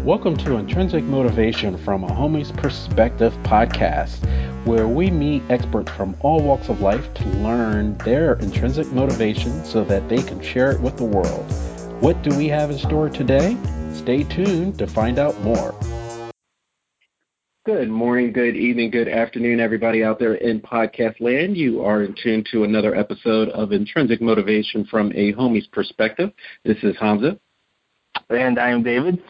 Welcome to Intrinsic Motivation from a Homie's Perspective podcast, where we meet experts from all walks of life to learn their intrinsic motivation so that they can share it with the world. What do we have in store today? Stay tuned to find out more. Good morning, good evening, good afternoon, everybody out there in podcast land. You are in tune to another episode of Intrinsic Motivation from a Homie's Perspective. This is Hamza. And I am David.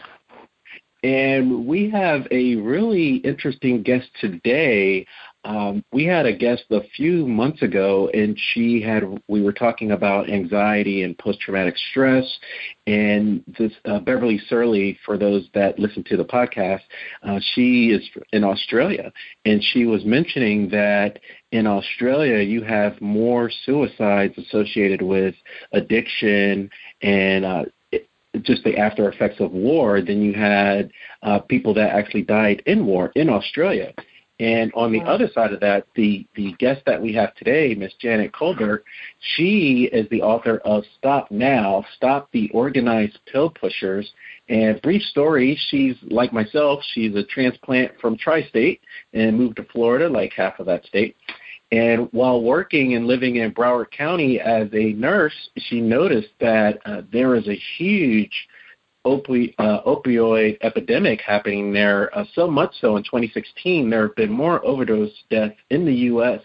And we have a really interesting guest today. Um, we had a guest a few months ago, and she had. We were talking about anxiety and post-traumatic stress. And this uh, Beverly Surley, for those that listen to the podcast, uh, she is in Australia, and she was mentioning that in Australia you have more suicides associated with addiction and uh, just the after effects of war Then you had uh, people that actually died in war in Australia. And on the wow. other side of that, the, the guest that we have today, Miss Janet Colbert, she is the author of Stop Now, Stop the Organized Pill Pushers. And brief story, she's like myself, she's a transplant from tri-state and moved to Florida, like half of that state. And while working and living in Broward County as a nurse, she noticed that uh, there is a huge opi- uh, opioid epidemic happening there. Uh, so much so in 2016, there have been more overdose deaths in the U.S.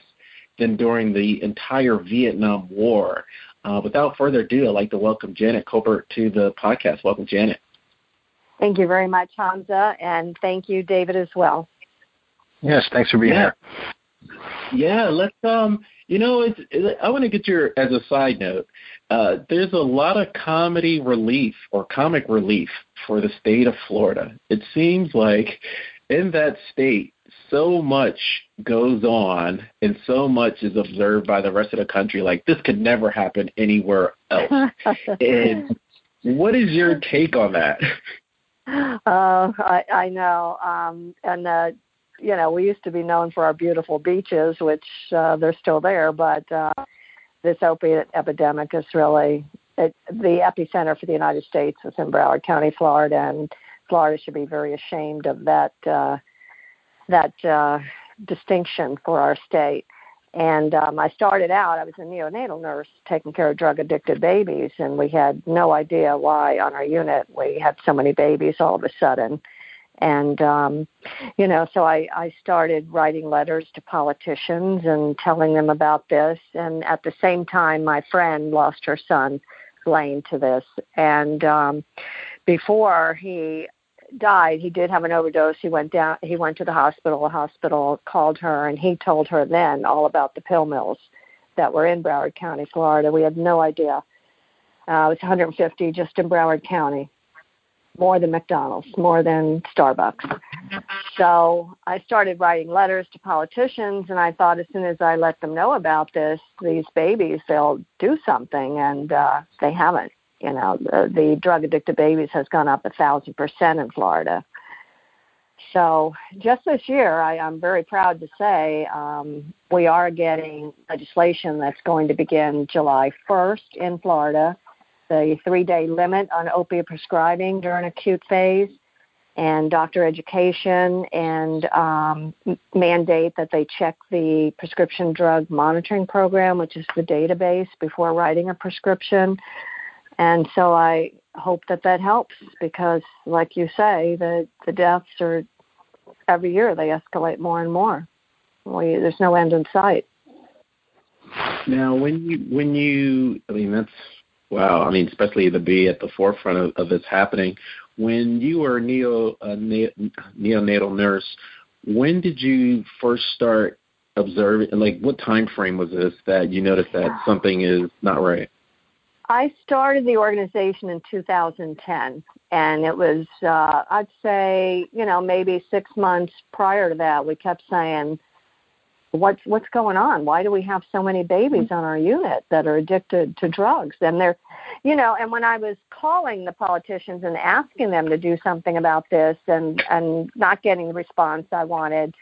than during the entire Vietnam War. Uh, without further ado, I'd like to welcome Janet Colbert to the podcast. Welcome, Janet. Thank you very much, Hamza, and thank you, David, as well. Yes, thanks for being yeah. here. Yeah, let's um you know, it's it, I want to get your as a side note. Uh, there's a lot of comedy relief or comic relief for the state of Florida. It seems like in that state, so much goes on and so much is observed by the rest of the country. Like this could never happen anywhere else. and what is your take on that? Oh, I, I know. Um, and uh, you know, we used to be known for our beautiful beaches, which uh, they're still there, but uh, this opiate epidemic is really it, the epicenter for the United States is in Broward County, Florida, and Florida should be very ashamed of that uh, that uh, distinction for our state. And um, I started out, I was a neonatal nurse taking care of drug addicted babies, and we had no idea why on our unit we had so many babies all of a sudden and um you know so i i started writing letters to politicians and telling them about this. And at the same time my friend lost her son blamed to this. And um before he died he did have an overdose. He went down he went to the hospital. The hospital called her and he told her then all about the pill mills that were in broward county florida. We had no idea. Uh, it was 150 just in broward county more than McDonald's, more than Starbucks. So I started writing letters to politicians, and I thought as soon as I let them know about this, these babies, they'll do something, and uh, they haven't. You know, the, the drug addicted babies has gone up a thousand percent in Florida. So just this year, I, I'm very proud to say um, we are getting legislation that's going to begin July 1st in Florida the three day limit on opiate prescribing during acute phase, and doctor education, and um, mandate that they check the prescription drug monitoring program, which is the database, before writing a prescription. And so I hope that that helps because, like you say, the, the deaths are every year they escalate more and more. We, there's no end in sight. Now, when you when you, I mean, that's Wow, I mean, especially to be at the forefront of, of this happening. When you were a neo ne- neonatal nurse, when did you first start observing? Like, what time frame was this that you noticed that something is not right? I started the organization in 2010, and it was, uh, I'd say, you know, maybe six months prior to that, we kept saying, what's what's going on? Why do we have so many babies on our unit that are addicted to drugs? And they're you know and when i was calling the politicians and asking them to do something about this and and not getting the response i wanted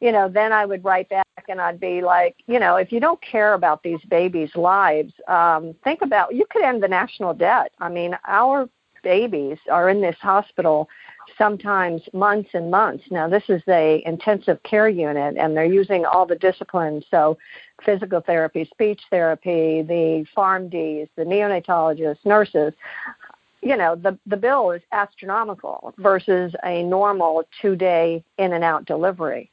you know then i would write back and i'd be like you know if you don't care about these babies lives um think about you could end the national debt. I mean our babies are in this hospital sometimes months and months. Now, this is a intensive care unit, and they're using all the disciplines. So, physical therapy, speech therapy, the PharmDs, the neonatologists, nurses. You know, the the bill is astronomical versus a normal two day in and out delivery.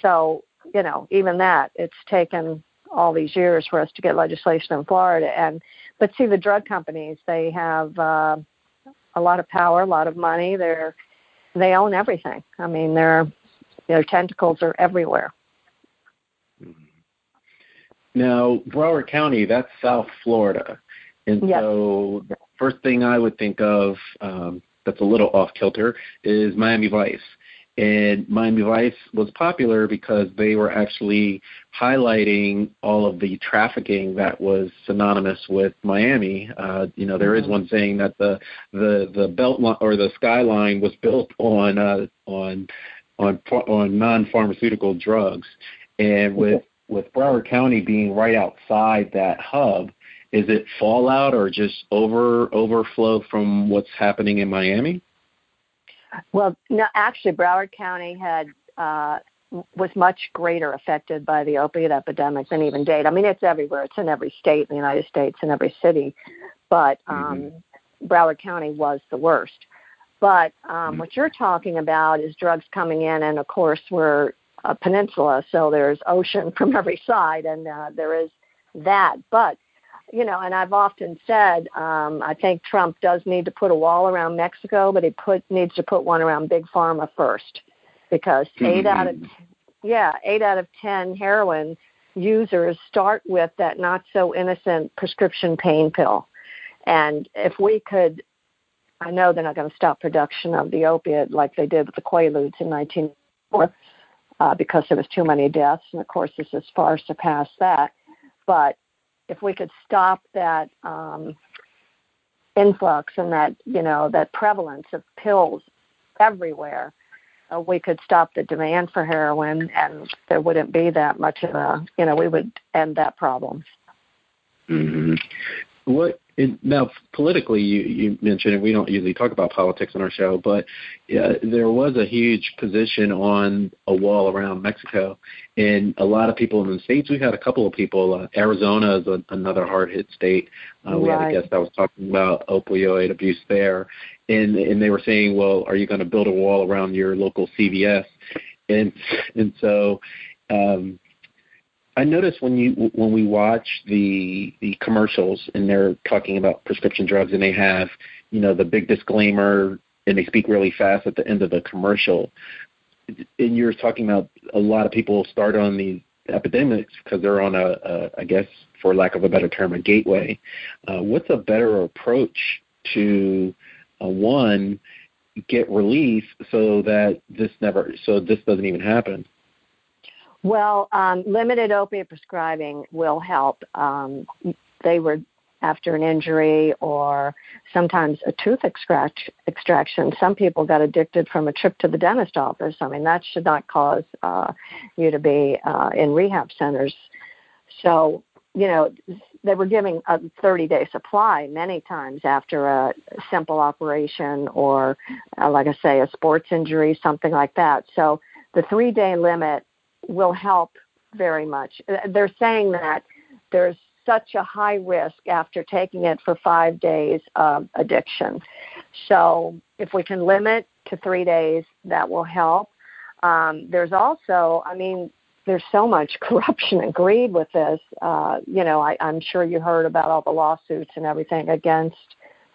So, you know, even that, it's taken all these years for us to get legislation in Florida. And but see, the drug companies, they have. Uh, a lot of power, a lot of money. They're they own everything. I mean, their their tentacles are everywhere. Mm-hmm. Now, Broward County, that's South Florida, and yes. so the first thing I would think of um, that's a little off kilter is Miami Vice. And Miami Vice was popular because they were actually highlighting all of the trafficking that was synonymous with Miami. Uh, you know, there is mm-hmm. one saying that the the the belt line or the skyline was built on uh, on on on non-pharmaceutical drugs, and with with Broward County being right outside that hub, is it fallout or just over overflow from what's happening in Miami? Well, no, actually, Broward County had uh, was much greater affected by the opiate epidemic than even Dade. I mean, it's everywhere. It's in every state in the United States and every city, but um, mm-hmm. Broward County was the worst. But um, mm-hmm. what you're talking about is drugs coming in, and of course, we're a peninsula, so there's ocean from every side, and uh, there is that. But you know, and I've often said, um, I think Trump does need to put a wall around Mexico, but he put needs to put one around big pharma first, because mm-hmm. eight out of yeah, eight out of ten heroin users start with that not so innocent prescription pain pill, and if we could, I know they're not going to stop production of the opiate like they did with the Quaaludes in 1904, uh, because there was too many deaths, and of course this has far surpassed that, but if we could stop that um, influx and that you know that prevalence of pills everywhere, uh, we could stop the demand for heroin, and there wouldn't be that much of a you know we would end that problem. Mm-hmm. What now politically you you mentioned and we don't usually talk about politics on our show but yeah, there was a huge position on a wall around Mexico. And a lot of people in the states we've had a couple of people uh, Arizona is a, another hard hit state. Uh, we right. had a guest that was talking about opioid abuse there. And and they were saying well are you going to build a wall around your local CVS and and so um I noticed when you when we watch the the commercials and they're talking about prescription drugs and they have you know the big disclaimer and they speak really fast at the end of the commercial and you're talking about a lot of people start on these epidemics because they're on a, a I guess for lack of a better term a gateway. Uh, what's a better approach to uh, one get relief so that this never so this doesn't even happen? Well, um, limited opiate prescribing will help. Um, they were after an injury or sometimes a tooth extract, extraction. Some people got addicted from a trip to the dentist office. I mean, that should not cause uh, you to be uh, in rehab centers. So, you know, they were giving a 30 day supply many times after a simple operation or, uh, like I say, a sports injury, something like that. So, the three day limit will help very much. Uh, they're saying that there's such a high risk after taking it for five days of addiction. So if we can limit to three days, that will help. Um, there's also, I mean, there's so much corruption and greed with this. Uh, you know, I, I'm sure you heard about all the lawsuits and everything against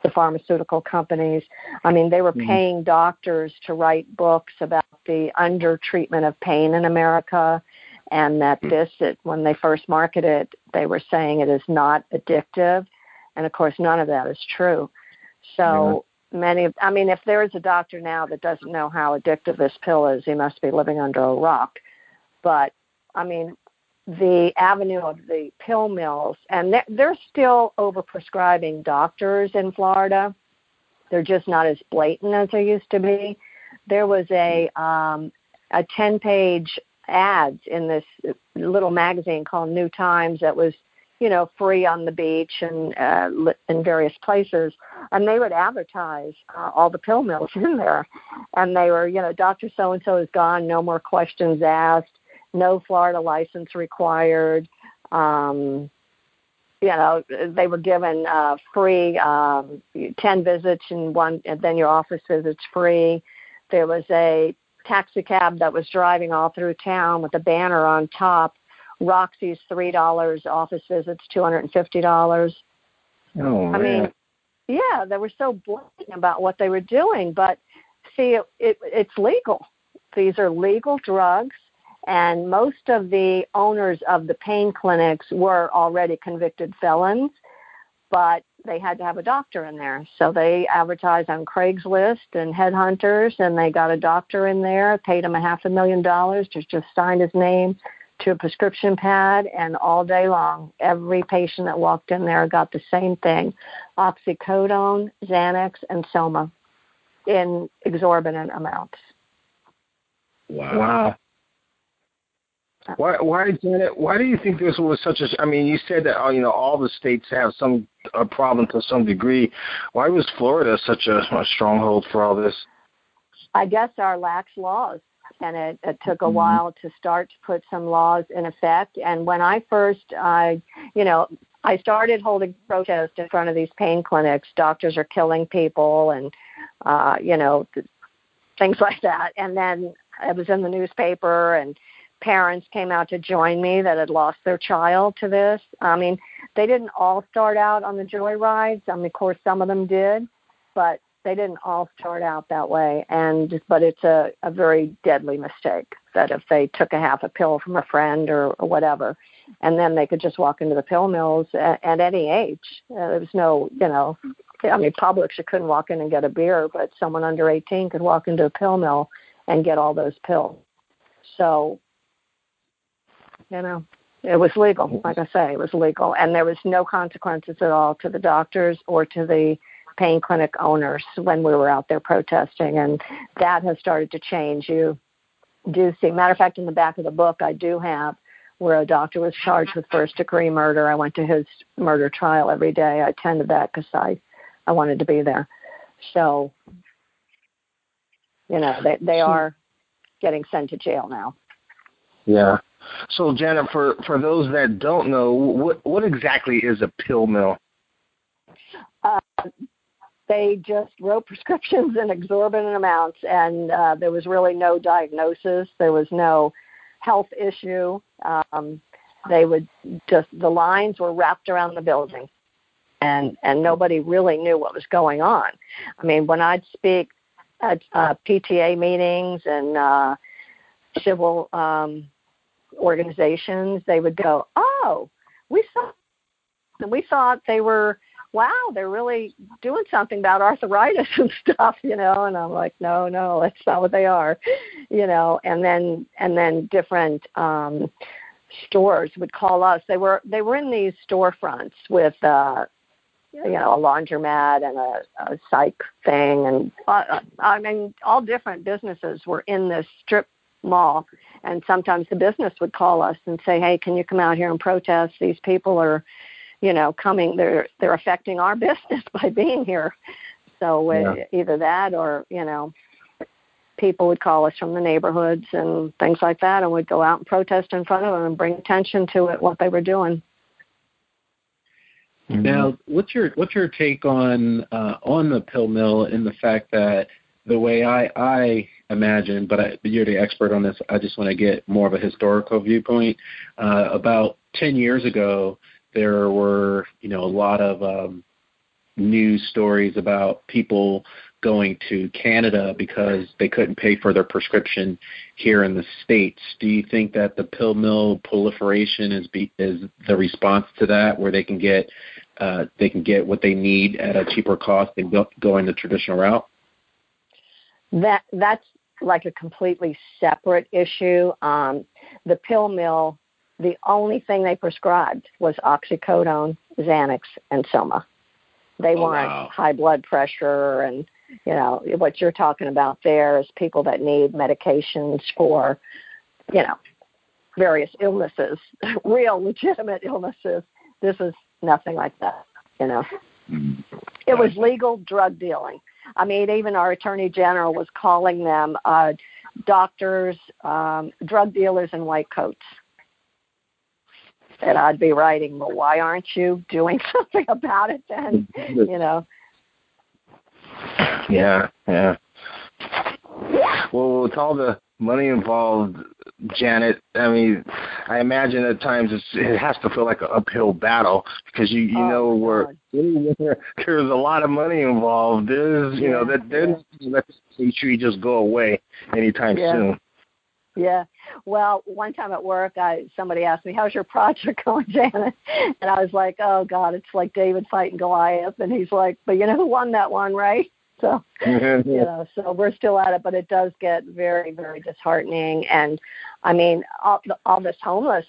the pharmaceutical companies. I mean, they were mm-hmm. paying doctors to write books about the under treatment of pain in America, and that mm-hmm. this, it, when they first marketed it, they were saying it is not addictive, and of course, none of that is true. So. Yeah. Many of, I mean, if there is a doctor now that doesn't know how addictive this pill is, he must be living under a rock. But I mean, the avenue of the pill mills, and they're, they're still overprescribing doctors in Florida. They're just not as blatant as they used to be. There was a um, a ten page ads in this little magazine called New Times that was you know, free on the beach and uh, in various places. And they would advertise uh, all the pill mills in there. And they were, you know, Dr. So and so is gone, no more questions asked, no Florida license required. Um, you know, they were given uh, free um, 10 visits and one, and then your office visits free. There was a taxi cab that was driving all through town with a banner on top Roxy's three dollars, office visits two hundred and fifty dollars. Oh man. I mean, yeah, they were so blatant about what they were doing, but see, it, it, it's legal. These are legal drugs, and most of the owners of the pain clinics were already convicted felons, but they had to have a doctor in there. So they advertised on Craigslist and headhunters, and they got a doctor in there, paid him a half a million dollars to just sign his name to a prescription pad, and all day long, every patient that walked in there got the same thing oxycodone, Xanax, and Soma in exorbitant amounts. Wow. Wow. Why, why, Janet? Why do you think this was such a? I mean, you said that uh, you know all the states have some a problem to some degree. Why was Florida such a, a stronghold for all this? I guess our lax laws and it, it took a mm-hmm. while to start to put some laws in effect. And when I first, I, you know, I started holding protests in front of these pain clinics. Doctors are killing people, and uh, you know, things like that. And then it was in the newspaper, and parents came out to join me that had lost their child to this. I mean, they didn't all start out on the joy rides. I mean, of course, some of them did, but they didn't all start out that way and but it's a, a very deadly mistake that if they took a half a pill from a friend or, or whatever and then they could just walk into the pill mills at, at any age uh, there was no you know i mean Publix you couldn't walk in and get a beer but someone under 18 could walk into a pill mill and get all those pills so you know it was legal like i say it was legal and there was no consequences at all to the doctors or to the pain clinic owners when we were out there protesting, and that has started to change. You do see, matter of fact, in the back of the book, I do have where a doctor was charged with first degree murder. I went to his murder trial every day. I attended that because I, I wanted to be there. So, you know, they they hmm. are getting sent to jail now. Yeah. So, Janet, for for those that don't know, what what exactly is a pill mill? Uh, they just wrote prescriptions in exorbitant amounts, and uh, there was really no diagnosis. There was no health issue. Um, they would just the lines were wrapped around the building, and and nobody really knew what was going on. I mean, when I'd speak at uh, PTA meetings and uh, civil um, organizations, they would go, "Oh, we saw." We thought they were wow, they're really doing something about arthritis and stuff, you know. And I'm like, no, no, that's not what they are, you know. And then and then different um, stores would call us. They were they were in these storefronts with. uh you know, a laundromat and a, a psych thing, and uh, I mean, all different businesses were in this strip mall. And sometimes the business would call us and say, "Hey, can you come out here and protest? These people are, you know, coming, they're they're affecting our business by being here. So yeah. either that or you know, people would call us from the neighborhoods and things like that, and we'd go out and protest in front of them and bring attention to it what they were doing. Now, what's your what's your take on uh, on the pill mill in the fact that the way I I imagine, but, I, you're the expert on this. I just want to get more of a historical viewpoint. Uh, about ten years ago, there were you know a lot of um, news stories about people going to Canada because they couldn't pay for their prescription here in the states. Do you think that the pill mill proliferation is be, is the response to that, where they can get uh, they can get what they need at a cheaper cost than go, going the traditional route? That that's like a completely separate issue. Um, the pill mill the only thing they prescribed was oxycodone, Xanax, and Soma. They oh, weren't wow. high blood pressure and you know what you're talking about there is people that need medications for you know various illnesses, real legitimate illnesses. This is nothing like that. You know, mm-hmm. it was legal drug dealing. I mean, even our attorney general was calling them uh, doctors, um, drug dealers in white coats. And I'd be writing, well, why aren't you doing something about it then? You know. Yeah, yeah. Well, with all the money involved, Janet, I mean, I imagine at times it's, it has to feel like an uphill battle because you you oh, know where there's a lot of money involved. There's you yeah, know that they're not let the just go away anytime yeah. soon. Yeah. Well, one time at work, I somebody asked me, "How's your project going, Janet?" And I was like, "Oh God, it's like David fighting Goliath." And he's like, "But you know who won that one, right?" So, you know, so we're still at it, but it does get very, very disheartening. And I mean, all, all this homeless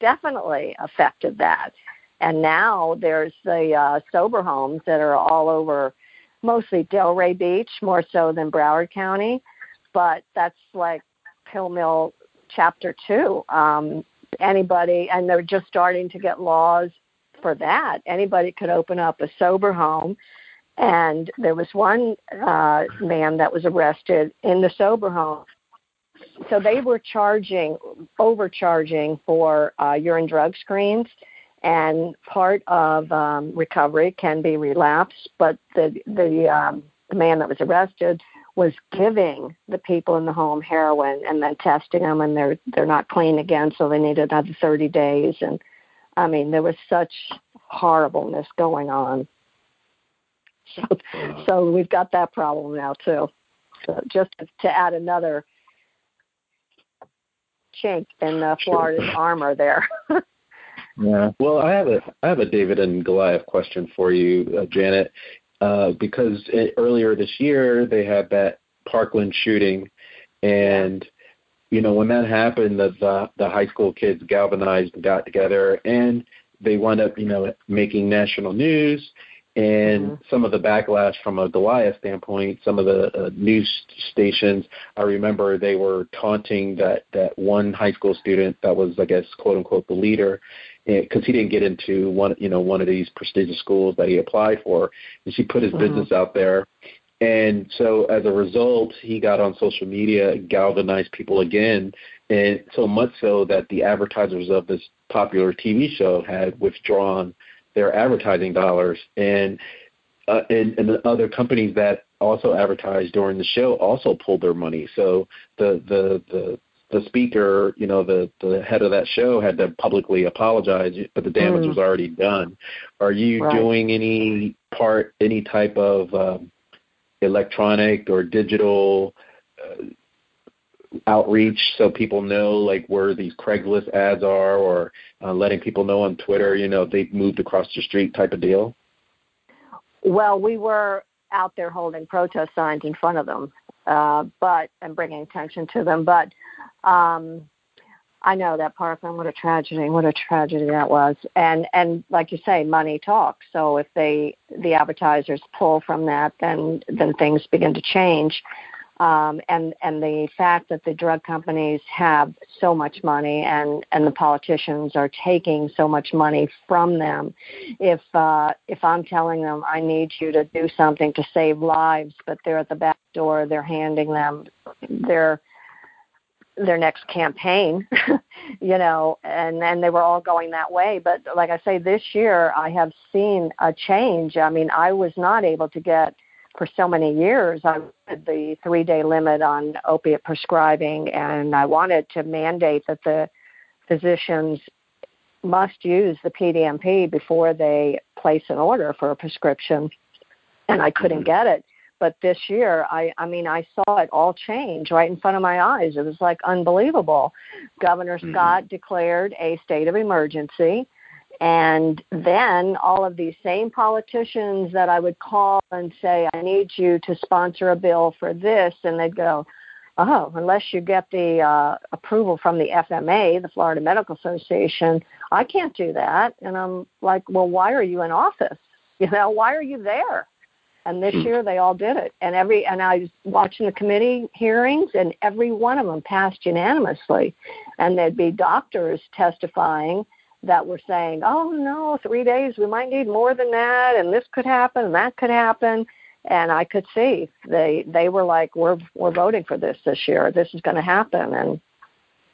definitely affected that. And now there's the uh, sober homes that are all over, mostly Delray Beach, more so than Broward County. But that's like Pill Mill Chapter 2. Um, anybody, and they're just starting to get laws for that. Anybody could open up a sober home and there was one uh, man that was arrested in the sober home. So they were charging, overcharging for uh, urine drug screens, and part of um, recovery can be relapse. But the the, um, the man that was arrested was giving the people in the home heroin and then testing them, and they're they're not clean again, so they need another 30 days. And I mean, there was such horribleness going on. So, so we've got that problem now too. So just to add another chink in uh, Florida's sure. armor there. yeah. Well, I have a I have a David and Goliath question for you, uh, Janet, uh, because it, earlier this year they had that Parkland shooting, and you know when that happened, the the, the high school kids galvanized and got together, and they wound up you know making national news and mm-hmm. some of the backlash from a Goliath standpoint, some of the uh, news stations, I remember they were taunting that that one high school student that was, I guess, quote unquote, the leader, because he didn't get into one, you know, one of these prestigious schools that he applied for, and she put his mm-hmm. business out there. And so as a result, he got on social media, galvanized people again, and so much so that the advertisers of this popular TV show had withdrawn their advertising dollars and uh, and, and the other companies that also advertised during the show also pulled their money. So the the the the speaker, you know, the the head of that show had to publicly apologize, but the damage mm. was already done. Are you right. doing any part, any type of um, electronic or digital uh, outreach so people know like where these Craigslist ads are or uh, letting people know on Twitter, you know, they've moved across the street type of deal? Well, we were out there holding protest signs in front of them, uh, but and bringing attention to them. But um, I know that Parkland, what a tragedy! What a tragedy that was. And and like you say, money talks. So if they the advertisers pull from that, then then things begin to change um, and and the fact that the drug companies have so much money and and the politicians are taking so much money from them. If uh, if I'm telling them I need you to do something to save lives, but they're at the back door, they're handing them their their next campaign, you know, and and they were all going that way. But like I say, this year I have seen a change. I mean, I was not able to get for so many years, I had the three day limit on opiate prescribing, and I wanted to mandate that the physicians must use the PDMP before they place an order for a prescription, and I couldn't mm-hmm. get it. But this year, I, I mean, I saw it all change right in front of my eyes. It was like unbelievable. Governor mm-hmm. Scott declared a state of emergency and then all of these same politicians that I would call and say, I need you to sponsor a bill for this, and they'd go, Oh, unless you get the uh, approval from the FMA, the Florida Medical Association, I can't do that. And I'm like, Well, why are you in office? You know, why are you there? And this hmm. year they all did it. And every and I was watching the committee hearings and every one of them passed unanimously. And there'd be doctors testifying that were saying, "Oh no, three days. We might need more than that, and this could happen, and that could happen." And I could see they they were like, "We're we're voting for this this year. This is going to happen," and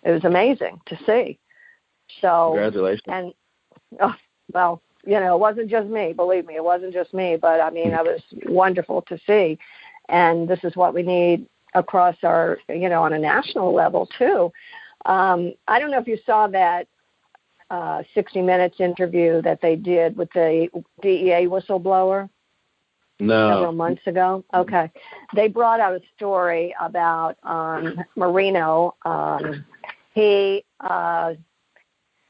it was amazing to see. So congratulations. And oh, well, you know, it wasn't just me. Believe me, it wasn't just me. But I mean, it was wonderful to see, and this is what we need across our, you know, on a national level too. Um, I don't know if you saw that uh, 60 Minutes interview that they did with the DEA whistleblower no. several months ago. Okay, they brought out a story about um, Marino. Um, he uh,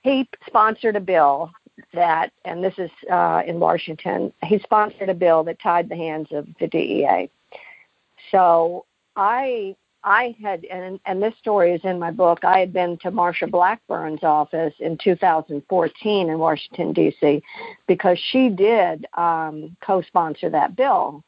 he sponsored a bill that, and this is uh, in Washington. He sponsored a bill that tied the hands of the DEA. So I I had, and, and this story is in my book, I had been to Marsha Blackburn's office in 2014 in Washington, D.C., because she did um, co sponsor that bill.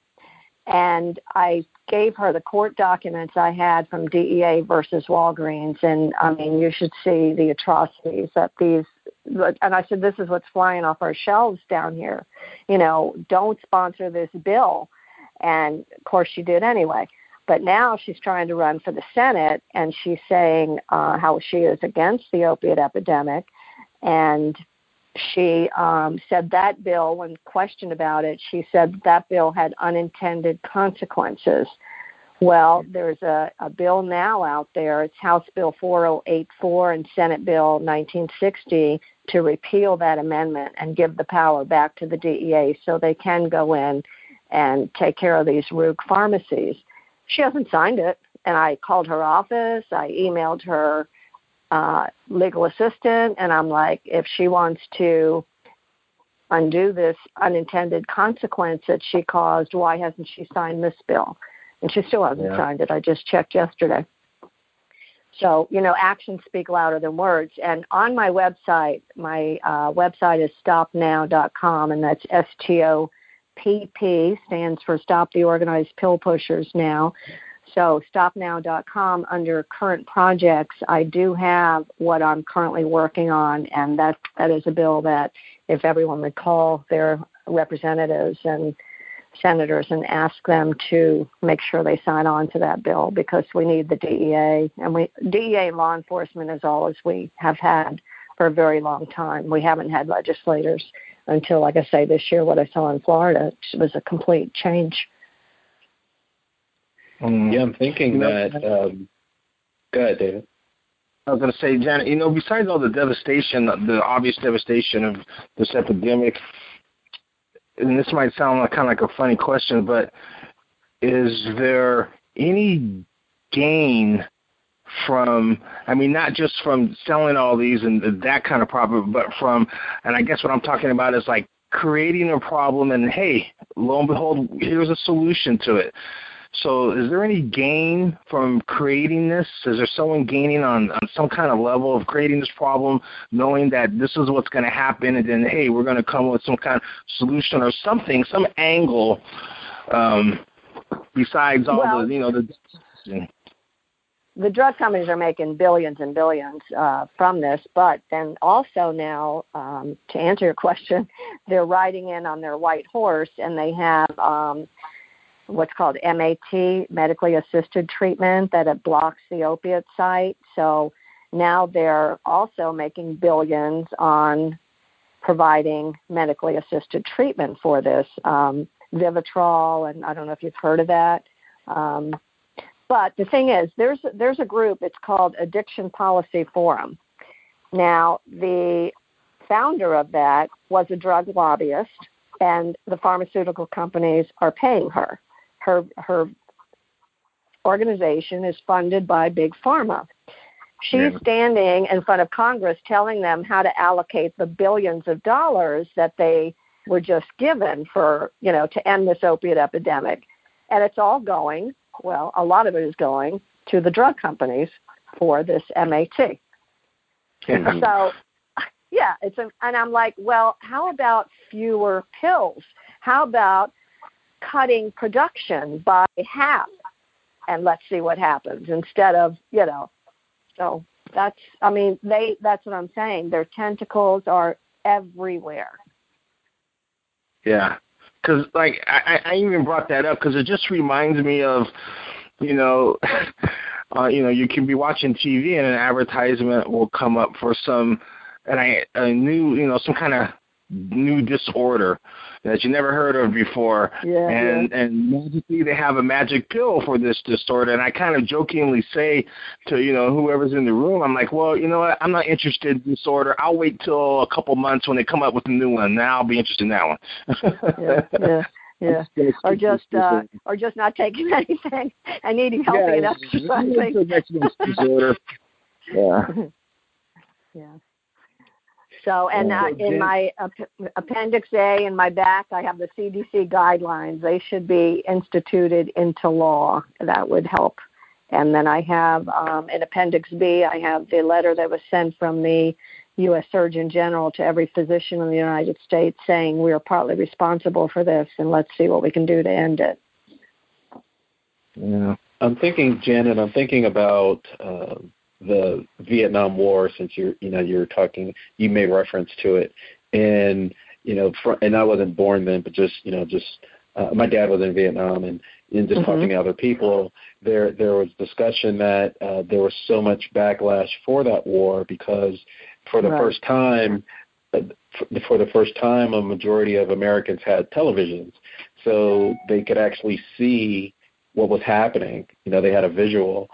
And I gave her the court documents I had from DEA versus Walgreens. And I mean, you should see the atrocities that these, and I said, this is what's flying off our shelves down here. You know, don't sponsor this bill. And of course, she did anyway. But now she's trying to run for the Senate, and she's saying uh, how she is against the opiate epidemic. And she um, said that bill, when questioned about it, she said that bill had unintended consequences. Well, there's a, a bill now out there. It's House Bill 4084 and Senate Bill 1960 to repeal that amendment and give the power back to the DEA so they can go in and take care of these rogue pharmacies she hasn't signed it. And I called her office, I emailed her uh, legal assistant, and I'm like, if she wants to undo this unintended consequence that she caused, why hasn't she signed this bill? And she still hasn't yeah. signed it. I just checked yesterday. So, you know, actions speak louder than words. And on my website, my uh, website is stoppnow.com, and that's S T O PP stands for Stop the Organized Pill Pushers Now. So stoppnow.com under current projects, I do have what I'm currently working on, and that that is a bill that if everyone would call their representatives and senators and ask them to make sure they sign on to that bill because we need the DEA and we DEA law enforcement is all as we have had for a very long time. We haven't had legislators until, like I say, this year, what I saw in Florida was a complete change. Mm. Yeah, I'm thinking that. Um, go ahead, David. I was going to say, Janet, you know, besides all the devastation, the obvious devastation of this epidemic, and this might sound like kind of like a funny question, but is there any gain from I mean not just from selling all these and that kind of problem, but from and I guess what I'm talking about is like creating a problem and hey, lo and behold, here's a solution to it. So is there any gain from creating this? Is there someone gaining on, on some kind of level of creating this problem, knowing that this is what's going to happen, and then hey, we're going to come with some kind of solution or something, some angle um, besides all well, the you know the the drug companies are making billions and billions uh, from this, but then also now, um, to answer your question, they're riding in on their white horse and they have um, what's called MAT, medically assisted treatment, that it blocks the opiate site. So now they're also making billions on providing medically assisted treatment for this. Um, Vivitrol, and I don't know if you've heard of that. Um, but the thing is, there's there's a group. It's called Addiction Policy Forum. Now, the founder of that was a drug lobbyist, and the pharmaceutical companies are paying her. Her her organization is funded by big pharma. She's yeah. standing in front of Congress telling them how to allocate the billions of dollars that they were just given for, you know, to end this opiate epidemic. And it's all going well, a lot of it is going to the drug companies for this MAT. Yeah. Mm-hmm. So, yeah, it's a, and I'm like, well, how about fewer pills? How about cutting production by half, and let's see what happens instead of you know. So that's I mean they that's what I'm saying. Their tentacles are everywhere. Yeah, because like I, I even brought that up because it just reminds me of, you know, uh, you know, you can be watching TV and an advertisement will come up for some, and I a new, you know, some kind of new disorder that you never heard of before. Yeah, and yeah. and magically they have a magic pill for this disorder. And I kind of jokingly say to you know whoever's in the room, I'm like, well, you know what? I'm not interested in disorder. I'll wait till a couple months when they come up with a new one. Now I'll be interested in that one. yeah, yeah. Yeah, or just uh, or just not taking anything and eating healthy yeah, and exercising. Yeah. yeah. So, and uh, in my Appendix A in my back, I have the CDC guidelines. They should be instituted into law. That would help. And then I have um, in Appendix B, I have the letter that was sent from the U.S. Surgeon General to every physician in the United States saying we are partly responsible for this, and let's see what we can do to end it. Yeah, I'm thinking, Janet. I'm thinking about. Uh, the Vietnam War, since you're you know you're talking, you made reference to it, and you know, fr- and I wasn't born then, but just you know, just uh, my dad was in Vietnam, and in just mm-hmm. talking to other people, there there was discussion that uh, there was so much backlash for that war because for the right. first time, uh, for the first time, a majority of Americans had televisions, so they could actually see what was happening. You know, they had a visual.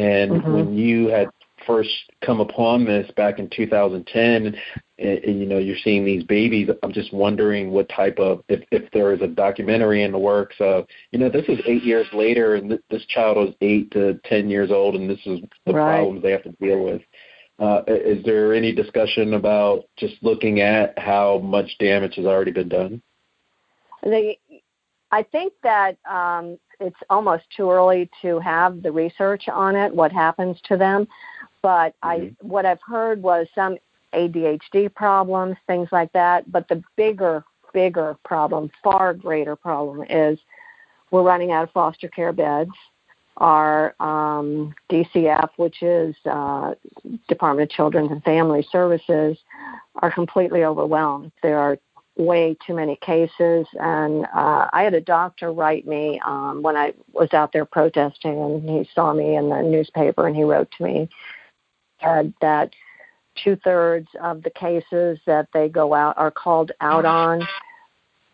And mm-hmm. when you had first come upon this back in 2010, and, and, you know you're seeing these babies, I'm just wondering what type of if if there is a documentary in the works of you know this is eight years later, and th- this child was eight to ten years old, and this is the right. problems they have to deal with. Uh, is there any discussion about just looking at how much damage has already been done? They, I think that um, it's almost too early to have the research on it, what happens to them. But mm-hmm. I, what I've heard was some ADHD problems, things like that. But the bigger, bigger problem, far greater problem, is we're running out of foster care beds. Our um, DCF, which is uh, Department of Children and Family Services, are completely overwhelmed. There are way too many cases. And uh, I had a doctor write me um, when I was out there protesting, and he saw me in the newspaper, and he wrote to me said that two thirds of the cases that they go out are called out on.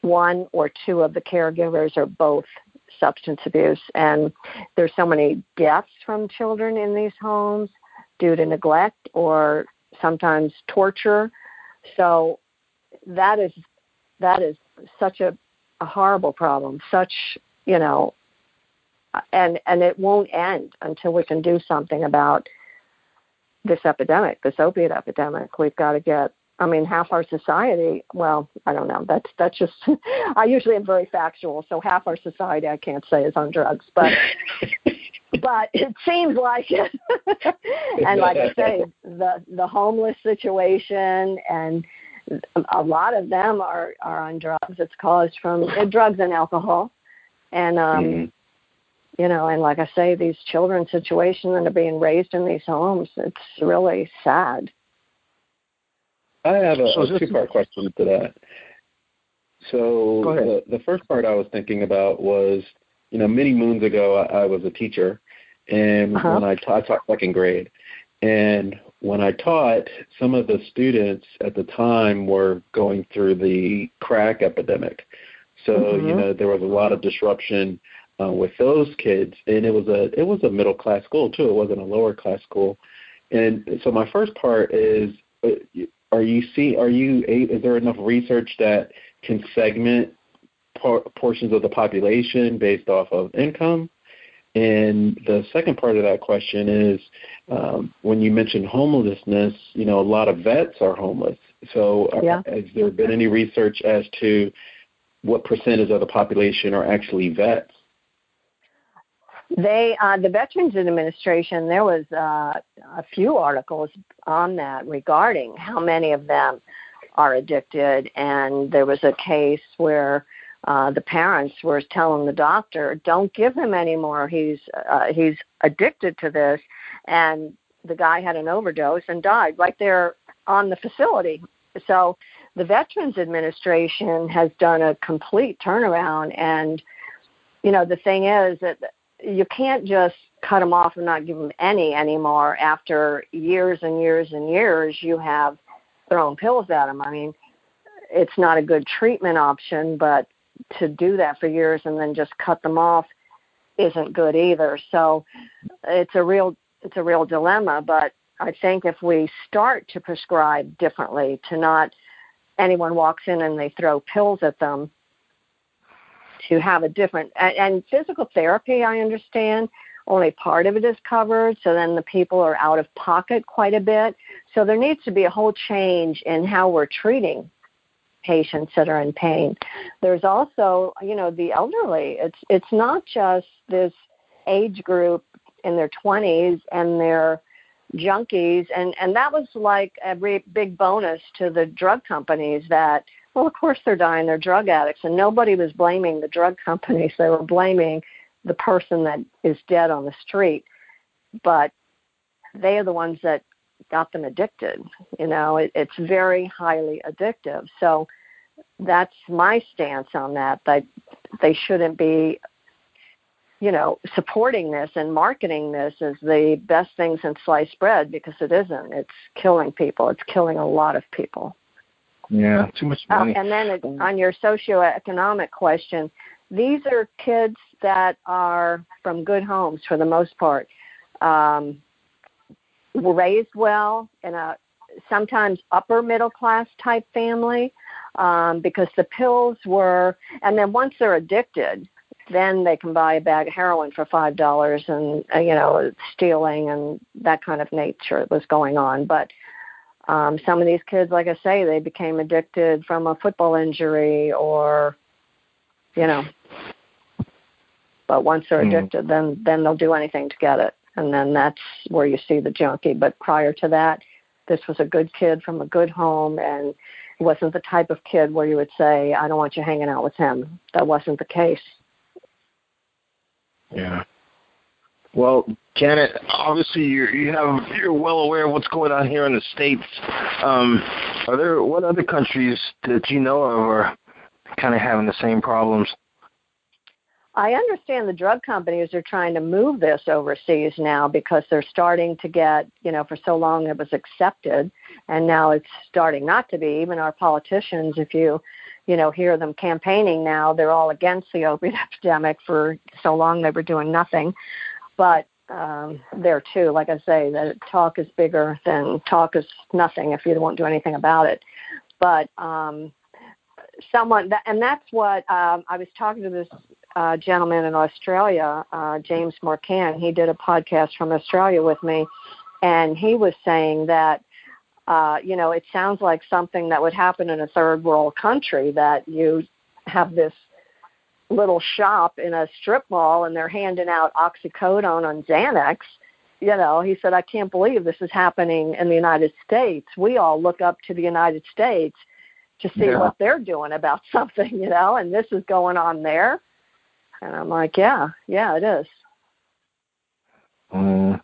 One or two of the caregivers are both substance abuse, and there's so many deaths from children in these homes due to neglect or sometimes torture. So that is that is such a, a horrible problem, such you know, and and it won't end until we can do something about this epidemic, this opiate epidemic. We've got to get. I mean, half our society. Well, I don't know. That's that's just. I usually am very factual, so half our society I can't say is on drugs, but. but it seems like it. and like I say, the the homeless situation and a lot of them are are on drugs. It's caused from uh, drugs and alcohol, and um, mm-hmm. you know, and like I say, these children situation that are being raised in these homes. It's really sad. I have a, a two-part question to that. So the, the first part I was thinking about was, you know, many moons ago I, I was a teacher, and uh-huh. when I, ta- I taught second grade, and when I taught, some of the students at the time were going through the crack epidemic. So mm-hmm. you know there was a lot of disruption uh, with those kids, and it was a it was a middle class school too. It wasn't a lower class school. And so my first part is, uh, are you see are you is there enough research that can segment por- portions of the population based off of income? And the second part of that question is um, when you mentioned homelessness, you know, a lot of vets are homeless. So, uh, yeah. has there been any research as to what percentage of the population are actually vets? They, uh, the Veterans Administration, there was uh, a few articles on that regarding how many of them are addicted, and there was a case where uh, the parents were telling the doctor, "Don't give him anymore. He's uh, he's addicted to this." And the guy had an overdose and died right there on the facility. So the Veterans Administration has done a complete turnaround and you know the thing is that you can't just cut them off and not give them any anymore after years and years and years you have thrown pills at them. I mean, it's not a good treatment option, but to do that for years and then just cut them off isn't good either. So it's a real it's a real dilemma, but I think if we start to prescribe differently to not anyone walks in and they throw pills at them to have a different and, and physical therapy I understand only part of it is covered so then the people are out of pocket quite a bit so there needs to be a whole change in how we're treating patients that are in pain. There's also you know the elderly. It's it's not just this age group in their 20s and they're junkies and and that was like a big bonus to the drug companies that well of course they're dying they're drug addicts and nobody was blaming the drug companies. They were blaming the person that is dead on the street. But they are the ones that got them addicted you know it, it's very highly addictive so that's my stance on that that they shouldn't be you know, supporting this and marketing this as the best thing since sliced bread because it isn't. It's killing people. It's killing a lot of people. Yeah, too much money. Uh, and then it, on your socioeconomic question, these are kids that are from good homes for the most part. Um, raised well in a sometimes upper middle class type family um, because the pills were, and then once they're addicted, then they can buy a bag of heroin for five dollars and uh, you know stealing and that kind of nature was going on. But um some of these kids like i say they became addicted from a football injury or you know but once they're mm. addicted then then they'll do anything to get it and then that's where you see the junkie but prior to that this was a good kid from a good home and wasn't the type of kid where you would say i don't want you hanging out with him that wasn't the case yeah. Well, Janet, obviously you you have you're well aware of what's going on here in the states. Um, are there what other countries that you know of are kind of having the same problems? I understand the drug companies are trying to move this overseas now because they're starting to get, you know, for so long it was accepted and now it's starting not to be. Even our politicians, if you you know, hear them campaigning now. They're all against the opiate epidemic for so long they were doing nothing. But um, there too, like I say, that talk is bigger than talk is nothing if you won't do anything about it. But um, someone, and that's what um, I was talking to this uh, gentleman in Australia, uh, James Morcan. He did a podcast from Australia with me, and he was saying that uh, you know, it sounds like something that would happen in a third world country that you have this little shop in a strip mall and they're handing out oxycodone on Xanax. You know, he said, I can't believe this is happening in the United States. We all look up to the United States to see yeah. what they're doing about something, you know, and this is going on there. And I'm like, yeah, yeah, it is. Mm.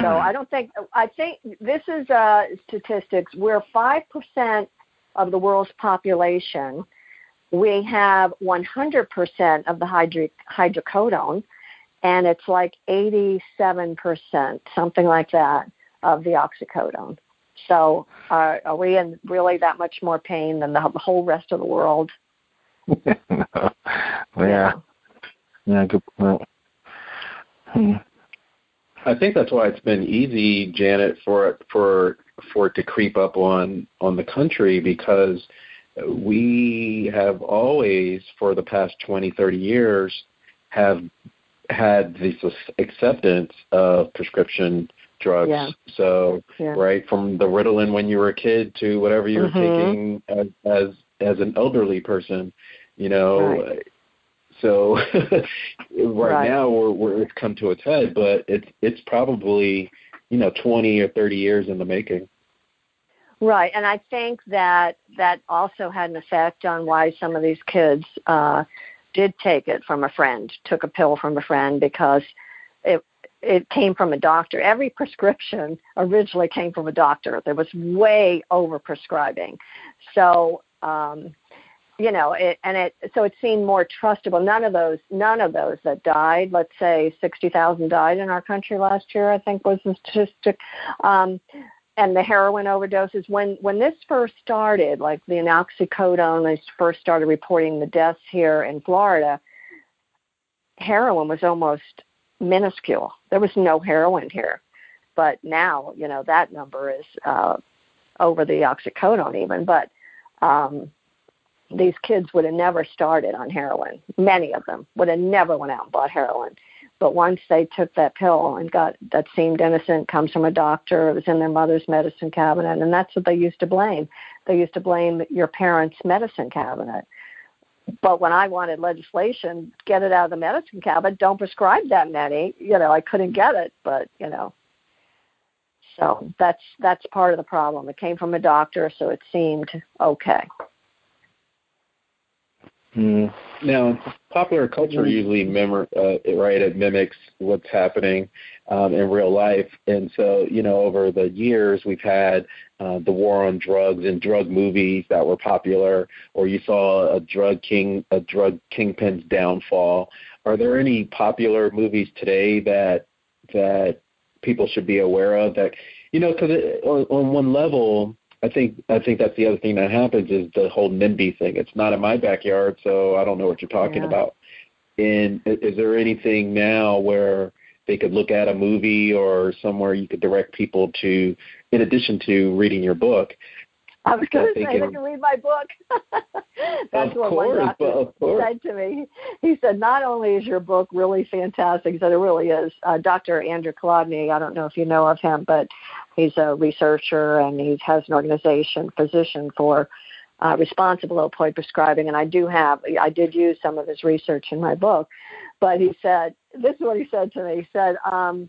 so I don't think I think this is uh, statistics. We're five percent of the world's population. We have 100% of the hydric, hydrocodone, and it's like 87%, something like that, of the oxycodone. So, uh, are we in really that much more pain than the whole rest of the world? yeah. yeah. Yeah, good point. Hmm. I think that's why it's been easy, Janet, for it for for it to creep up on on the country because we have always, for the past 20, 30 years, have had this acceptance of prescription drugs. Yeah. So, yeah. right from the Ritalin when you were a kid to whatever you were mm-hmm. taking as, as as an elderly person, you know, right. So right, right, now we're, we're it's come to its head, but it's it's probably you know 20 or 30 years in the making. Right, and I think that that also had an effect on why some of these kids uh, did take it from a friend, took a pill from a friend because it came from a doctor. Every prescription originally came from a doctor. There was way over prescribing. So, um, you know, it, and it so it seemed more trustable. None of those, none of those that died. Let's say sixty thousand died in our country last year. I think was the statistic. Um, and the heroin overdoses. When when this first started, like the oxycodone, they first started reporting the deaths here in Florida. Heroin was almost minuscule. There was no heroin here, but now you know that number is uh, over the oxycodone even. But um, these kids would have never started on heroin. Many of them would have never went out and bought heroin. But once they took that pill and got that seemed innocent, comes from a doctor, it was in their mother's medicine cabinet, and that's what they used to blame. They used to blame your parents' medicine cabinet. But when I wanted legislation, get it out of the medicine cabinet, don't prescribe that many. You know, I couldn't get it, but you know. So that's that's part of the problem. It came from a doctor, so it seemed okay. Mm. Now, popular culture usually memor- uh, right it mimics what's happening um, in real life, and so you know over the years we've had uh, the war on drugs and drug movies that were popular, or you saw a drug king a drug kingpin's downfall. Are there any popular movies today that that people should be aware of that you know because on, on one level I think I think that's the other thing that happens is the whole NIMBY thing. It's not in my backyard, so I don't know what you're talking yeah. about. And is there anything now where they could look at a movie or somewhere you could direct people to, in addition to reading your book, I was going to say they can read my book. That's what course, one doctor said to me. He said, "Not only is your book really fantastic, he said it really is." Uh, Dr. Andrew Kolodny, I don't know if you know of him, but he's a researcher and he has an organization, physician for uh, responsible opioid prescribing. And I do have, I did use some of his research in my book. But he said, this is what he said to me. He said, um,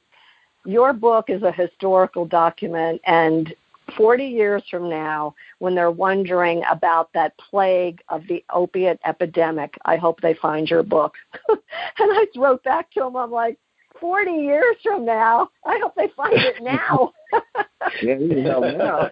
"Your book is a historical document, and 40 years from now, when they're wondering about that plague of the opiate epidemic, I hope they find your book. and I wrote back to him, I'm like, 40 years from now, I hope they find it now. Yeah, you know now.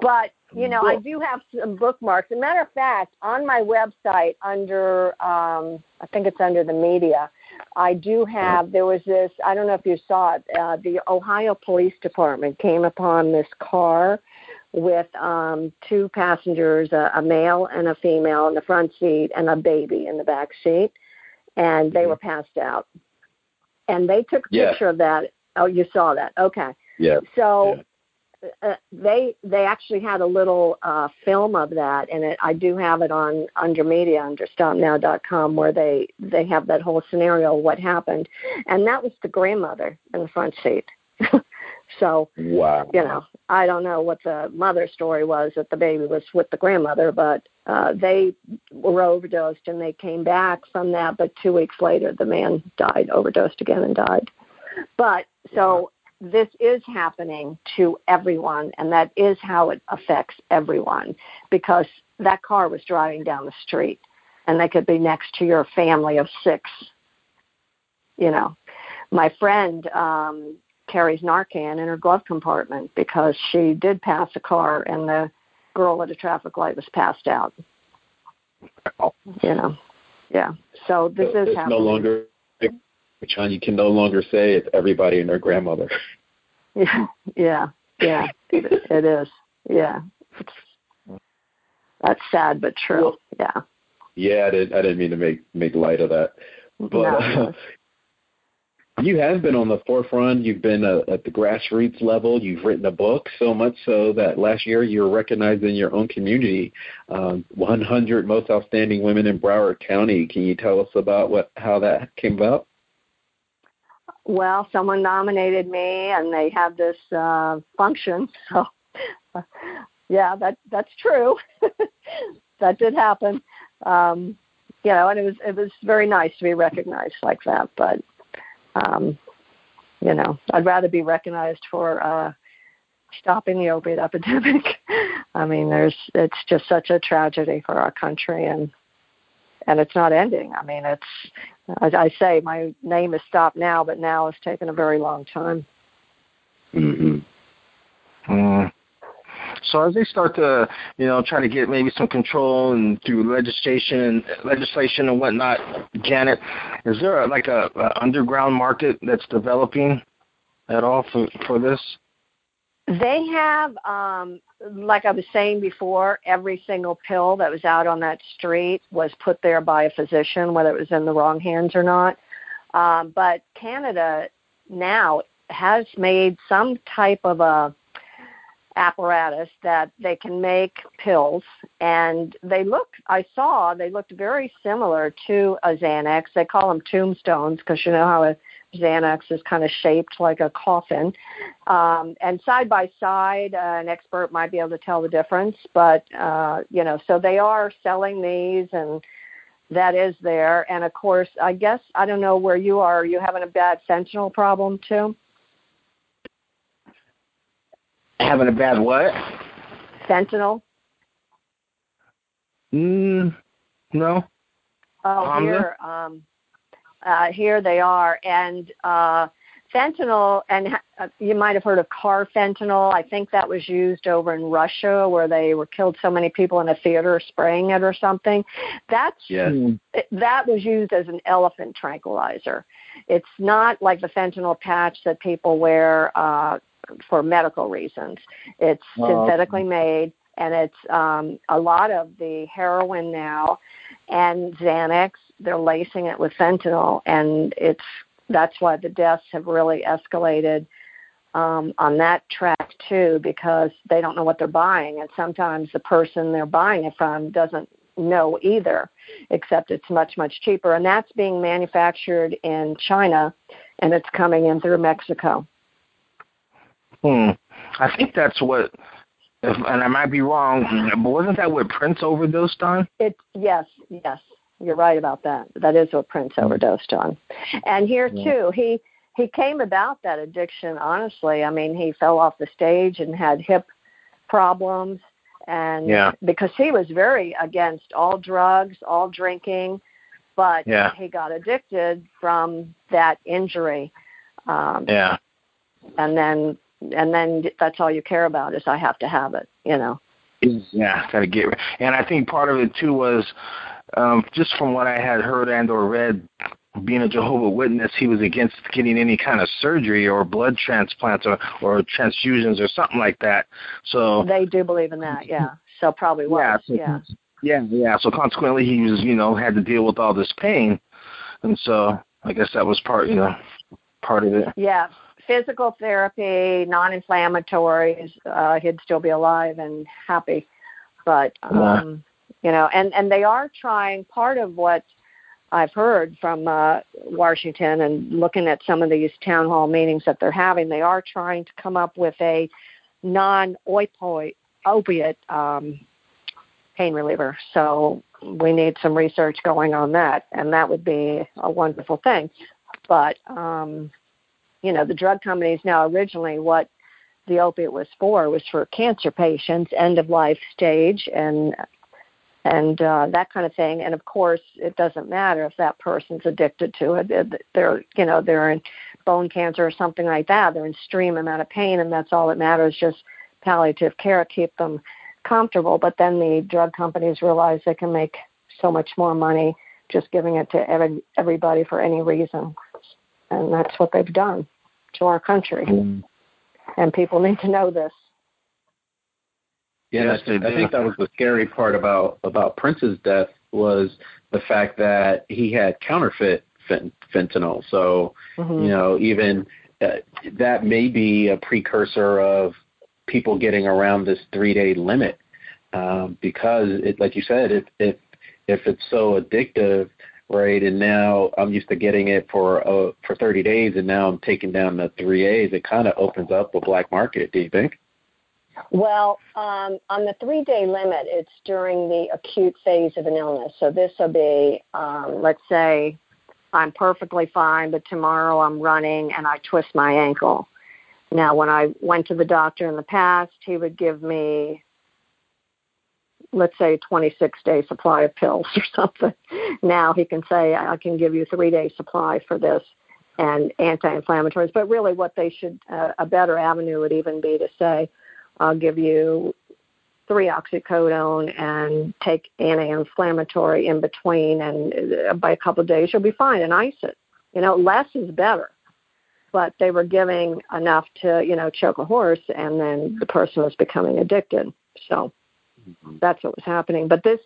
but you know, I do have some bookmarks. As a matter of fact, on my website, under um, I think it's under the media, I do have. There was this. I don't know if you saw it. Uh, the Ohio Police Department came upon this car with um, two passengers, a, a male and a female in the front seat, and a baby in the back seat, and they mm-hmm. were passed out. And they took a yeah. picture of that. Oh, you saw that? Okay. Yeah. So yeah uh, they they actually had a little uh, film of that, and it, I do have it on under media under stoppnow.com where they they have that whole scenario what happened, and that was the grandmother in the front seat. so wow, you know, I don't know what the mother story was that the baby was with the grandmother, but uh, they were overdosed and they came back from that. But two weeks later, the man died, overdosed again, and died. But so this is happening to everyone, and that is how it affects everyone because that car was driving down the street, and they could be next to your family of six. You know, my friend um, carries Narcan in her glove compartment because she did pass a car, and the girl at a traffic light was passed out. You know, yeah. So this so is it's happening. no longer John, you can no longer say it's everybody and their grandmother. Yeah, yeah, yeah. it, it is. Yeah, it's, that's sad but true. Well, yeah. Yeah, I didn't. I didn't mean to make make light of that, but no. uh, you have been on the forefront. You've been uh, at the grassroots level. You've written a book, so much so that last year you were recognized in your own community, um, 100 most outstanding women in Broward County. Can you tell us about what how that came about? well, someone nominated me, and they have this uh, function. So, yeah, that that's true. that did happen. Um, you know, and it was it was very nice to be recognized like that. But, um, you know, I'd rather be recognized for uh, stopping the opiate epidemic. I mean, there's it's just such a tragedy for our country, and and it's not ending. I mean, it's as I say, my name is stopped now, but now it's taken a very long time. Mm-hmm. Mm. So as they start to, you know, try to get maybe some control and through legislation, legislation and whatnot, Janet, is there a, like a, a underground market that's developing at all for for this? They have, um, like I was saying before, every single pill that was out on that street was put there by a physician, whether it was in the wrong hands or not. Um, but Canada now has made some type of a apparatus that they can make pills. And they look i saw they looked very similar to a xanax. They call them tombstones because you know how a xanax is kind of shaped like a coffin. Um, and side by side uh, an expert might be able to tell the difference but uh, you know so they are selling these and that is there. And of course i guess i don't know where you are. You having a bad fentanyl problem too Having a bad what? Fentanyl. Mm, no. Oh, here, um, uh, here they are, and uh, fentanyl, and uh, you might have heard of carfentanil. I think that was used over in Russia, where they were killed so many people in a theater spraying it or something. That's yes. that was used as an elephant tranquilizer. It's not like the fentanyl patch that people wear uh, for medical reasons. It's synthetically made, and it's um, a lot of the heroin now and Xanax. They're lacing it with fentanyl, and it's that's why the deaths have really escalated um, on that track too, because they don't know what they're buying, and sometimes the person they're buying it from doesn't know either, except it's much much cheaper, and that's being manufactured in China, and it's coming in through Mexico. Hmm. I think that's what, if, and I might be wrong, but wasn't that what Prince overdosed on? It yes, yes, you're right about that. That is what Prince overdosed on. And here yeah. too, he he came about that addiction honestly. I mean, he fell off the stage and had hip problems and yeah. because he was very against all drugs, all drinking, but yeah. he got addicted from that injury. Um yeah. And then and then that's all you care about is I have to have it, you know. Yeah, gotta get. And I think part of it too was um, just from what I had heard and or read. Being a Jehovah Witness, he was against getting any kind of surgery or blood transplants or or transfusions or something like that. So they do believe in that, yeah. So probably was, yeah. So, yeah. Yeah, yeah. So consequently, he was, you know, had to deal with all this pain, and so I guess that was part, you know, part of it. Yeah, physical therapy, non-inflammatories, uh, he'd still be alive and happy. But um, yeah. you know, and and they are trying. Part of what I've heard from uh, Washington and looking at some of these town hall meetings that they're having, they are trying to come up with a non-opioid opiate um, pain reliever. So we need some research going on that, and that would be a wonderful thing. But um, you know, the drug companies now originally what the opiate was for was for cancer patients, end of life stage, and and uh, that kind of thing. And of course, it doesn't matter if that person's addicted to it. They're you know they're in bone cancer or something like that. They're in extreme amount of pain, and that's all that matters. Just palliative care keep them comfortable. But then the drug companies realize they can make so much more money just giving it to every, everybody for any reason, and that's what they've done to our country. Mm. And people need to know this. Yeah, I, think that was the scary part about about Prince's death was the fact that he had counterfeit fentanyl. So, mm-hmm. you know, even uh, that may be a precursor of people getting around this three day limit um, because, it, like you said, if if if it's so addictive, right? And now I'm used to getting it for uh, for 30 days, and now I'm taking down the three A's. It kind of opens up a black market. Do you think? Well, um, on the three day limit, it's during the acute phase of an illness. So this will be, um, let's say, I'm perfectly fine, but tomorrow I'm running and I twist my ankle. Now, when I went to the doctor in the past, he would give me let's say a 26 day supply of pills or something. Now he can say, I can give you three day supply for this and anti-inflammatories. But really, what they should uh, a better avenue would even be to say, I'll give you three oxycodone and take anti-inflammatory in between, and uh, by a couple of days you'll be fine, and ice it. You know, less is better. But they were giving enough to, you know, choke a horse, and then the person was becoming addicted. So mm-hmm. that's what was happening. But this,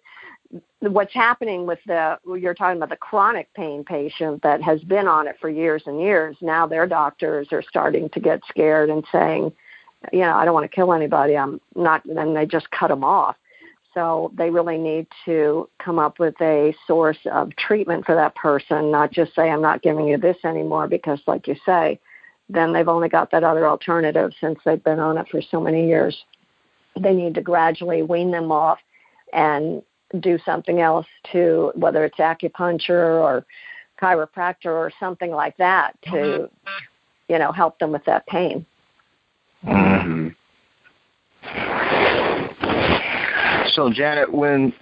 what's happening with the you're talking about the chronic pain patient that has been on it for years and years now their doctors are starting to get scared and saying you know i don't want to kill anybody i'm not and they just cut them off. So they really need to come up with a source of treatment for that person not just say i'm not giving you this anymore because like you say then they've only got that other alternative since they've been on it for so many years. They need to gradually wean them off and do something else to whether it's acupuncture or chiropractor or something like that to mm-hmm. you know help them with that pain mm-hmm. so janet when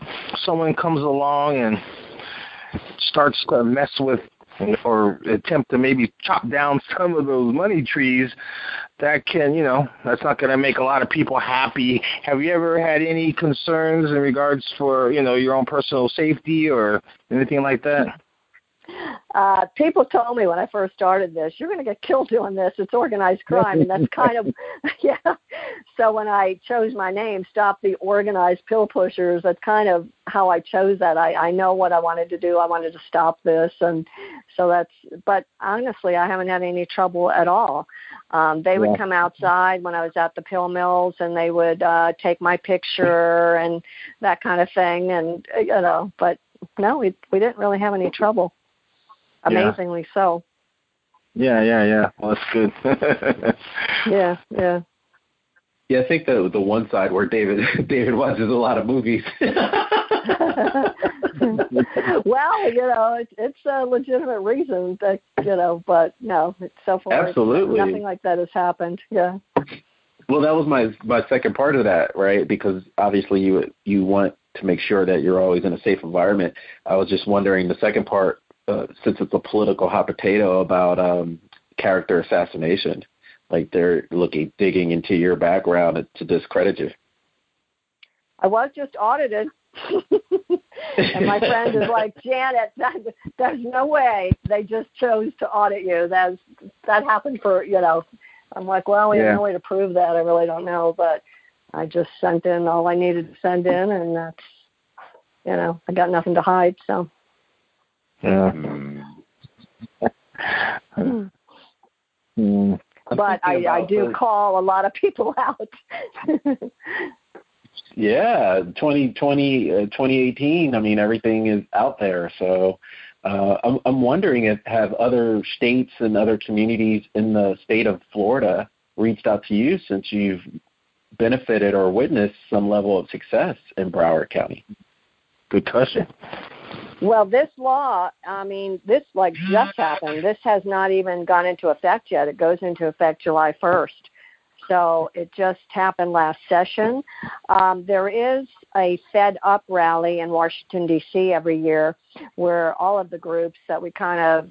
someone comes along and starts to mess with or attempt to maybe chop down some of those money trees that can, you know, that's not going to make a lot of people happy. Have you ever had any concerns in regards for, you know, your own personal safety or anything like that? Uh, people told me when I first started this, you're going to get killed doing this. It's organized crime, and that's kind of yeah. So when I chose my name, stop the organized pill pushers. That's kind of how I chose that. I I know what I wanted to do. I wanted to stop this, and so that's. But honestly, I haven't had any trouble at all. Um, they would yeah. come outside when I was at the pill mills, and they would uh, take my picture and that kind of thing, and you know. But no, we we didn't really have any trouble amazingly yeah. so. Yeah, yeah, yeah. Well, that's good. yeah, yeah. Yeah, I think the the one side where David David watches a lot of movies. well, you know, it's it's a legitimate reason that you know, but no, it's so far absolutely nothing like that has happened. Yeah. Well, that was my my second part of that, right? Because obviously you you want to make sure that you're always in a safe environment. I was just wondering the second part uh, since it's a political hot potato about um, character assassination. Like they're looking digging into your background to discredit you. I was just audited. and my friend is like, Janet, that, there's no way they just chose to audit you. That's that happened for you know. I'm like, well, we yeah. have no way to prove that. I really don't know, but I just sent in all I needed to send in, and that's you know, I got nothing to hide. So yeah. mm. But I, I do the, call a lot of people out. yeah, 2020, uh, 2018. I mean, everything is out there. So uh, I'm, I'm wondering if have other states and other communities in the state of Florida reached out to you since you've benefited or witnessed some level of success in Broward County? Good question. Well, this law, I mean, this like just happened. This has not even gone into effect yet. It goes into effect July 1st. So it just happened last session. Um, there is a Fed Up rally in Washington, D.C. every year where all of the groups that we kind of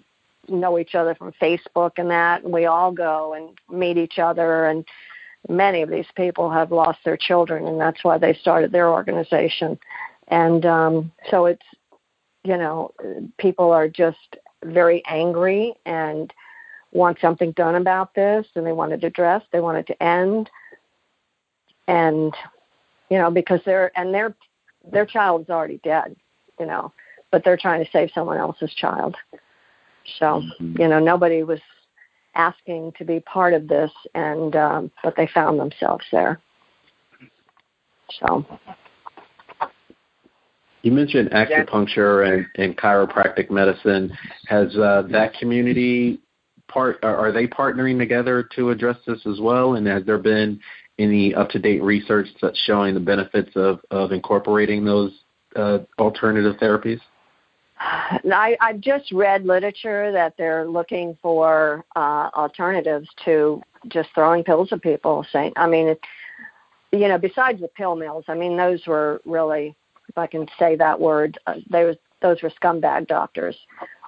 know each other from Facebook and that, and we all go and meet each other. And many of these people have lost their children, and that's why they started their organization. And um, so it's you know, people are just very angry and want something done about this and they want it addressed, they want it to end. And you know, because they're and their their child is already dead, you know, but they're trying to save someone else's child. So, mm-hmm. you know, nobody was asking to be part of this and um but they found themselves there. So you mentioned acupuncture and, and chiropractic medicine. Has uh, that community part are they partnering together to address this as well? And has there been any up to date research that's showing the benefits of, of incorporating those uh, alternative therapies? I, I've just read literature that they're looking for uh, alternatives to just throwing pills at people. Saying, I mean, it, you know, besides the pill mills, I mean, those were really, if I can say that word, uh, was those were scumbag doctors.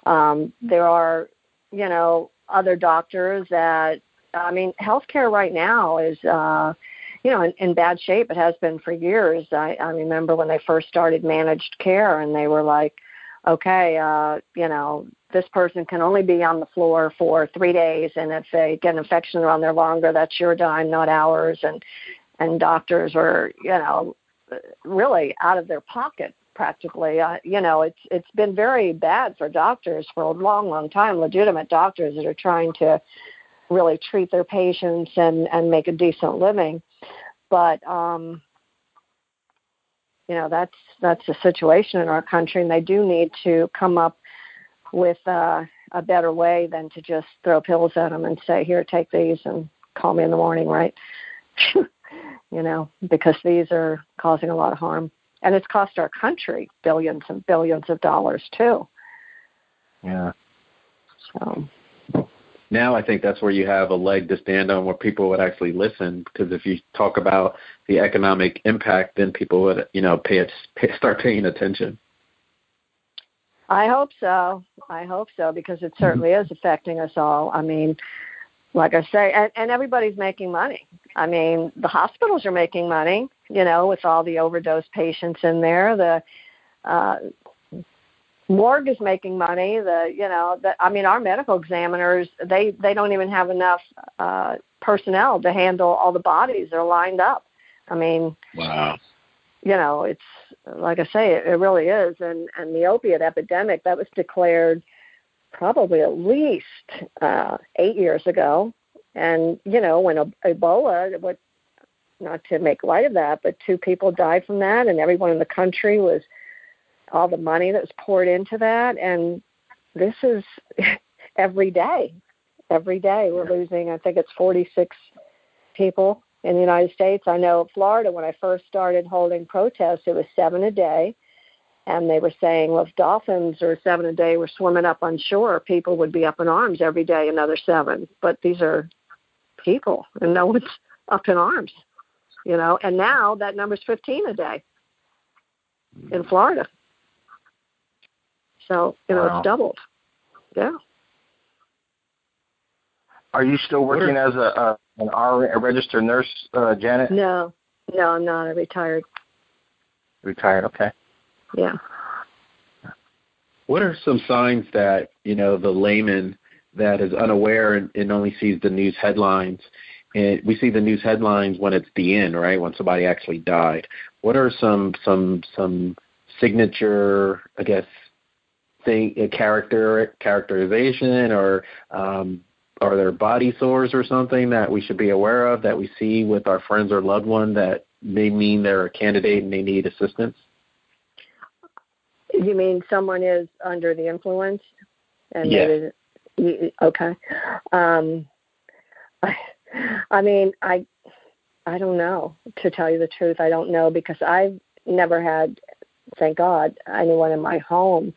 Um, there are, you know, other doctors that, I mean, healthcare right now is, uh, you know, in, in bad shape. It has been for years. I, I remember when they first started managed care, and they were like, okay, uh, you know, this person can only be on the floor for three days, and if they get an infection around there longer, that's your dime, not ours. And and doctors are, you know, really out of their pocket practically. Uh, you know, it's it's been very bad for doctors for a long, long time. Legitimate doctors that are trying to really treat their patients and and make a decent living, but um, you know that's that's the situation in our country, and they do need to come up with uh, a better way than to just throw pills at them and say, "Here, take these and call me in the morning," right? you know, because these are causing a lot of harm, and it's cost our country billions and billions of dollars too. Yeah. So now I think that's where you have a leg to stand on where people would actually listen because if you talk about the economic impact then people would you know pay it pay, start paying attention I hope so. I hope so because it certainly is affecting us all. I mean, like I say, and, and everybody's making money. I mean, the hospitals are making money, you know, with all the overdose patients in there. The uh, morgue is making money the you know the i mean our medical examiners they they don't even have enough uh personnel to handle all the bodies that are lined up i mean wow you know it's like i say it, it really is and and the opiate epidemic that was declared probably at least uh 8 years ago. And you know when ebola what not to make light of that but two people died from that and everyone in the country was all the money that was poured into that. And this is every day every day we're losing i think it's 46 people in the united states. I know florida when i first started holding protests it was seven a day and they were saying well if dolphins or seven a day were swimming up on shore people would be up in arms every day another seven but these are people and no one's up in arms you know and now that number's 15 a day in florida so you know wow. it's doubled. Yeah. Are you still working as a, a an R a registered nurse, uh, Janet? No, no, I'm not. I retired. Retired. Okay. Yeah. What are some signs that you know the layman that is unaware and, and only sees the news headlines? And we see the news headlines when it's the end, right? When somebody actually died. What are some some some signature, I guess, thing, a character characterization, or um, are there body sores or something that we should be aware of that we see with our friends or loved one that may mean they're a candidate and they need assistance? You mean someone is under the influence? And yeah. Maybe, okay. Um, I, I mean, I I don't know. To tell you the truth, I don't know because I've never had, thank God, anyone in my home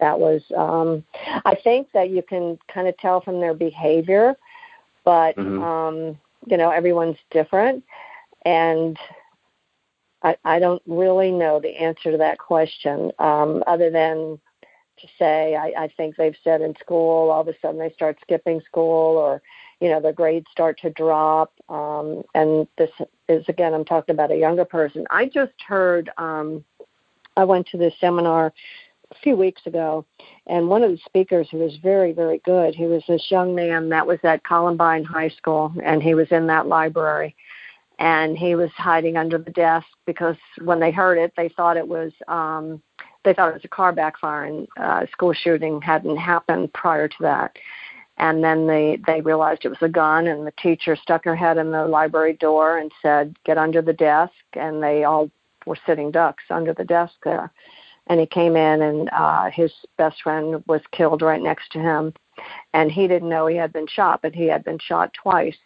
that was um i think that you can kind of tell from their behavior but mm-hmm. um you know everyone's different and i i don't really know the answer to that question um other than to say i i think they've said in school all of a sudden they start skipping school or you know their grades start to drop um and this is again i'm talking about a younger person i just heard um i went to this seminar a few weeks ago, and one of the speakers who was very, very good, he was this young man that was at Columbine High School, and he was in that library. And he was hiding under the desk because when they heard it, they thought it was um, they thought it was a car backfire and uh, school shooting hadn't happened prior to that. And then they they realized it was a gun, and the teacher stuck her head in the library door and said, "Get under the desk." And they all were sitting ducks under the desk there and he came in and uh his best friend was killed right next to him and he didn't know he had been shot but he had been shot twice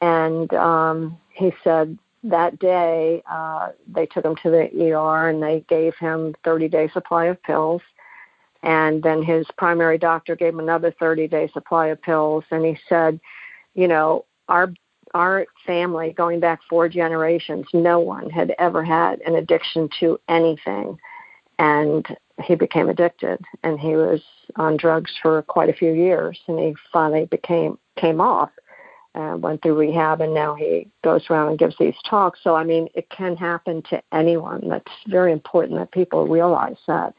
and um he said that day uh they took him to the ER and they gave him 30 day supply of pills. And then his primary doctor gave him another 30 day supply of pills. And he said you know our our family, going back four generations, no one had ever had an addiction to anything. And he became addicted. And he was on drugs for quite a few years. And he finally became came off and went through rehab and now he goes around and gives these talks so i mean it can happen to anyone that's very important that people realize that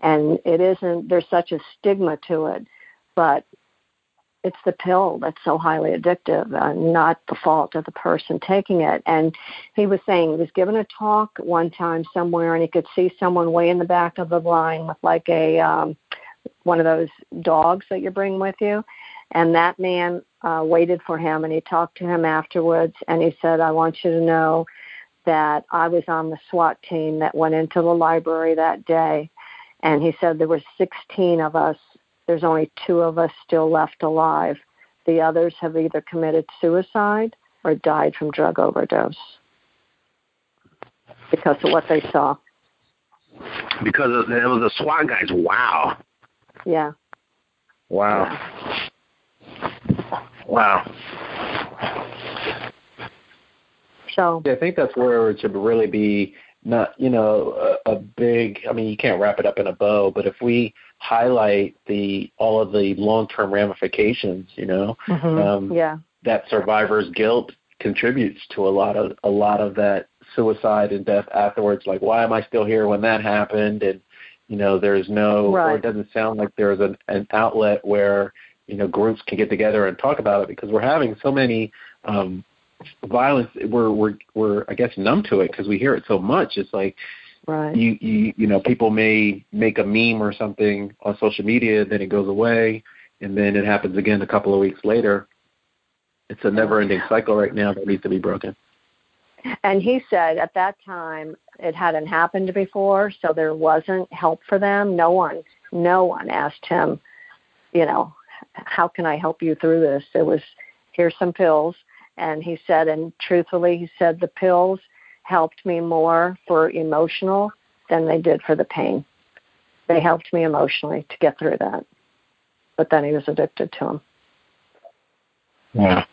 and it isn't there's such a stigma to it but it's the pill that's so highly addictive, uh, not the fault of the person taking it. And he was saying he was given a talk one time somewhere, and he could see someone way in the back of the line with like a um, one of those dogs that you bring with you. And that man uh, waited for him, and he talked to him afterwards, and he said, "I want you to know." that I was on the SWAT team that went into the library that day. And he said there were 16 of us there's only two of us still left alive. The others have either committed suicide or died from drug overdose because of what they saw. Because it was the SWAT guys. Wow. Yeah. Wow. Yeah. Wow. So yeah, I think that's where it should really be not you know a, a big. I mean, you can't wrap it up in a bow, but if we highlight the all of the long term ramifications, you know, mm-hmm. um, yeah, that survivor's guilt contributes to a lot of a lot of that suicide and death afterwards. Like, why am I still here when that happened? And you know, there's no, right. or it doesn't sound like there's an, an outlet where you know groups can get together and talk about it because we're having so many um, violence. We're we're we're I guess numb to it because we hear it so much. It's like Right. You you you know people may make a meme or something on social media, then it goes away, and then it happens again a couple of weeks later. It's a never-ending cycle right now that needs to be broken. And he said at that time it hadn't happened before, so there wasn't help for them. No one, no one asked him, you know, how can I help you through this? It was here's some pills, and he said, and truthfully, he said the pills helped me more for emotional than they did for the pain. They helped me emotionally to get through that. But then he was addicted to them. Yeah.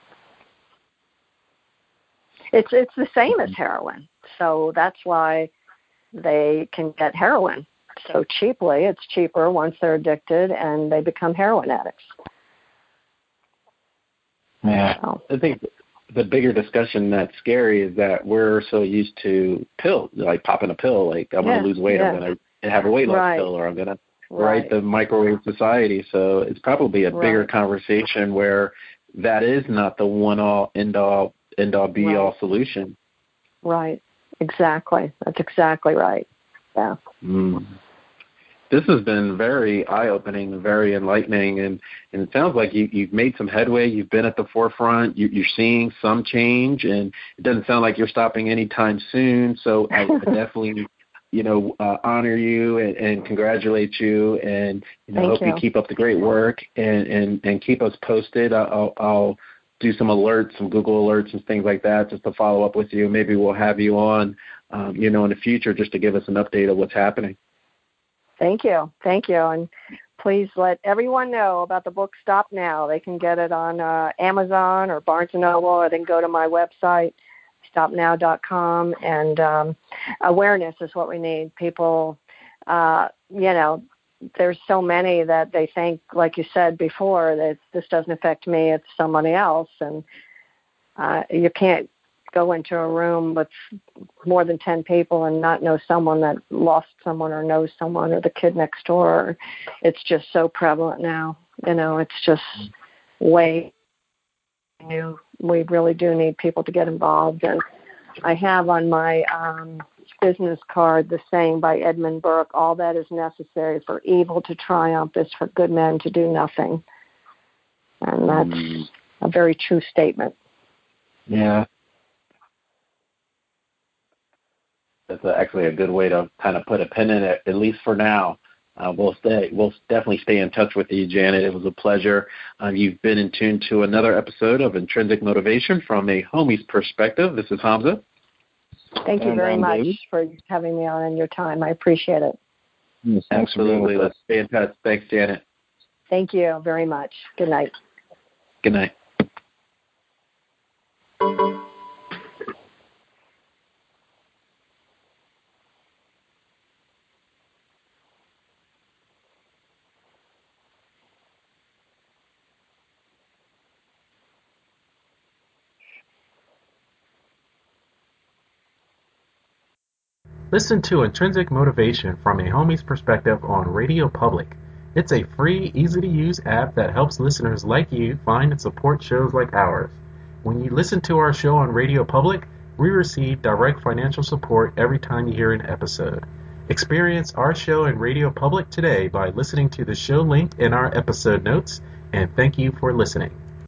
It's it's the same as heroin. So that's why they can get heroin so cheaply. It's cheaper once they're addicted and they become heroin addicts. Yeah. So. I think the bigger discussion that's scary is that we're so used to pill, like popping a pill, like I'm yeah, going to lose weight, yeah. I'm going to have a weight loss right. pill, or I'm going to right. write the microwave society. So it's probably a right. bigger conversation where that is not the one all end all end all be all solution. Right. Exactly. That's exactly right. Yeah. Mm this has been very eye opening, very enlightening, and, and it sounds like you, you've made some headway. You've been at the forefront. You, you're seeing some change, and it doesn't sound like you're stopping anytime soon. So I, I definitely, you know, uh, honor you and, and congratulate you, and you know, Thank hope you. you keep up the great work and and and keep us posted. I'll, I'll do some alerts, some Google alerts and things like that, just to follow up with you. Maybe we'll have you on, um, you know, in the future, just to give us an update of what's happening. Thank you. Thank you. And please let everyone know about the book Stop Now. They can get it on uh, Amazon or Barnes & Noble, or they can go to my website, stoppnow.com. And um, awareness is what we need. People, uh, you know, there's so many that they think, like you said before, that this doesn't affect me, it's somebody else. And uh, you can't go into a room with more than 10 people and not know someone that lost someone or knows someone or the kid next door. It's just so prevalent now. You know, it's just way new. We really do need people to get involved. And I have on my um, business card the saying by Edmund Burke all that is necessary for evil to triumph is for good men to do nothing. And that's mm. a very true statement. Yeah, that's a, actually a good way to kind of put a pin in it, at least for now. Uh, we'll stay. We'll definitely stay in touch with you, Janet. It was a pleasure. Uh, you've been in tune to another episode of Intrinsic Motivation from a homie's perspective. This is Hamza. Thank you and very I'm much David. for having me on and your time. I appreciate it. Yes, thanks for being Absolutely. with us. Let's stay in touch. Thanks, Janet. Thank you very much. Good night. Good night. Listen to Intrinsic Motivation from a homie's perspective on RadioPublic. It's a free, easy to use app that helps listeners like you find and support shows like ours. When you listen to our show on RadioPublic, we receive direct financial support every time you hear an episode. Experience our show in RadioPublic today by listening to the show link in our episode notes, and thank you for listening.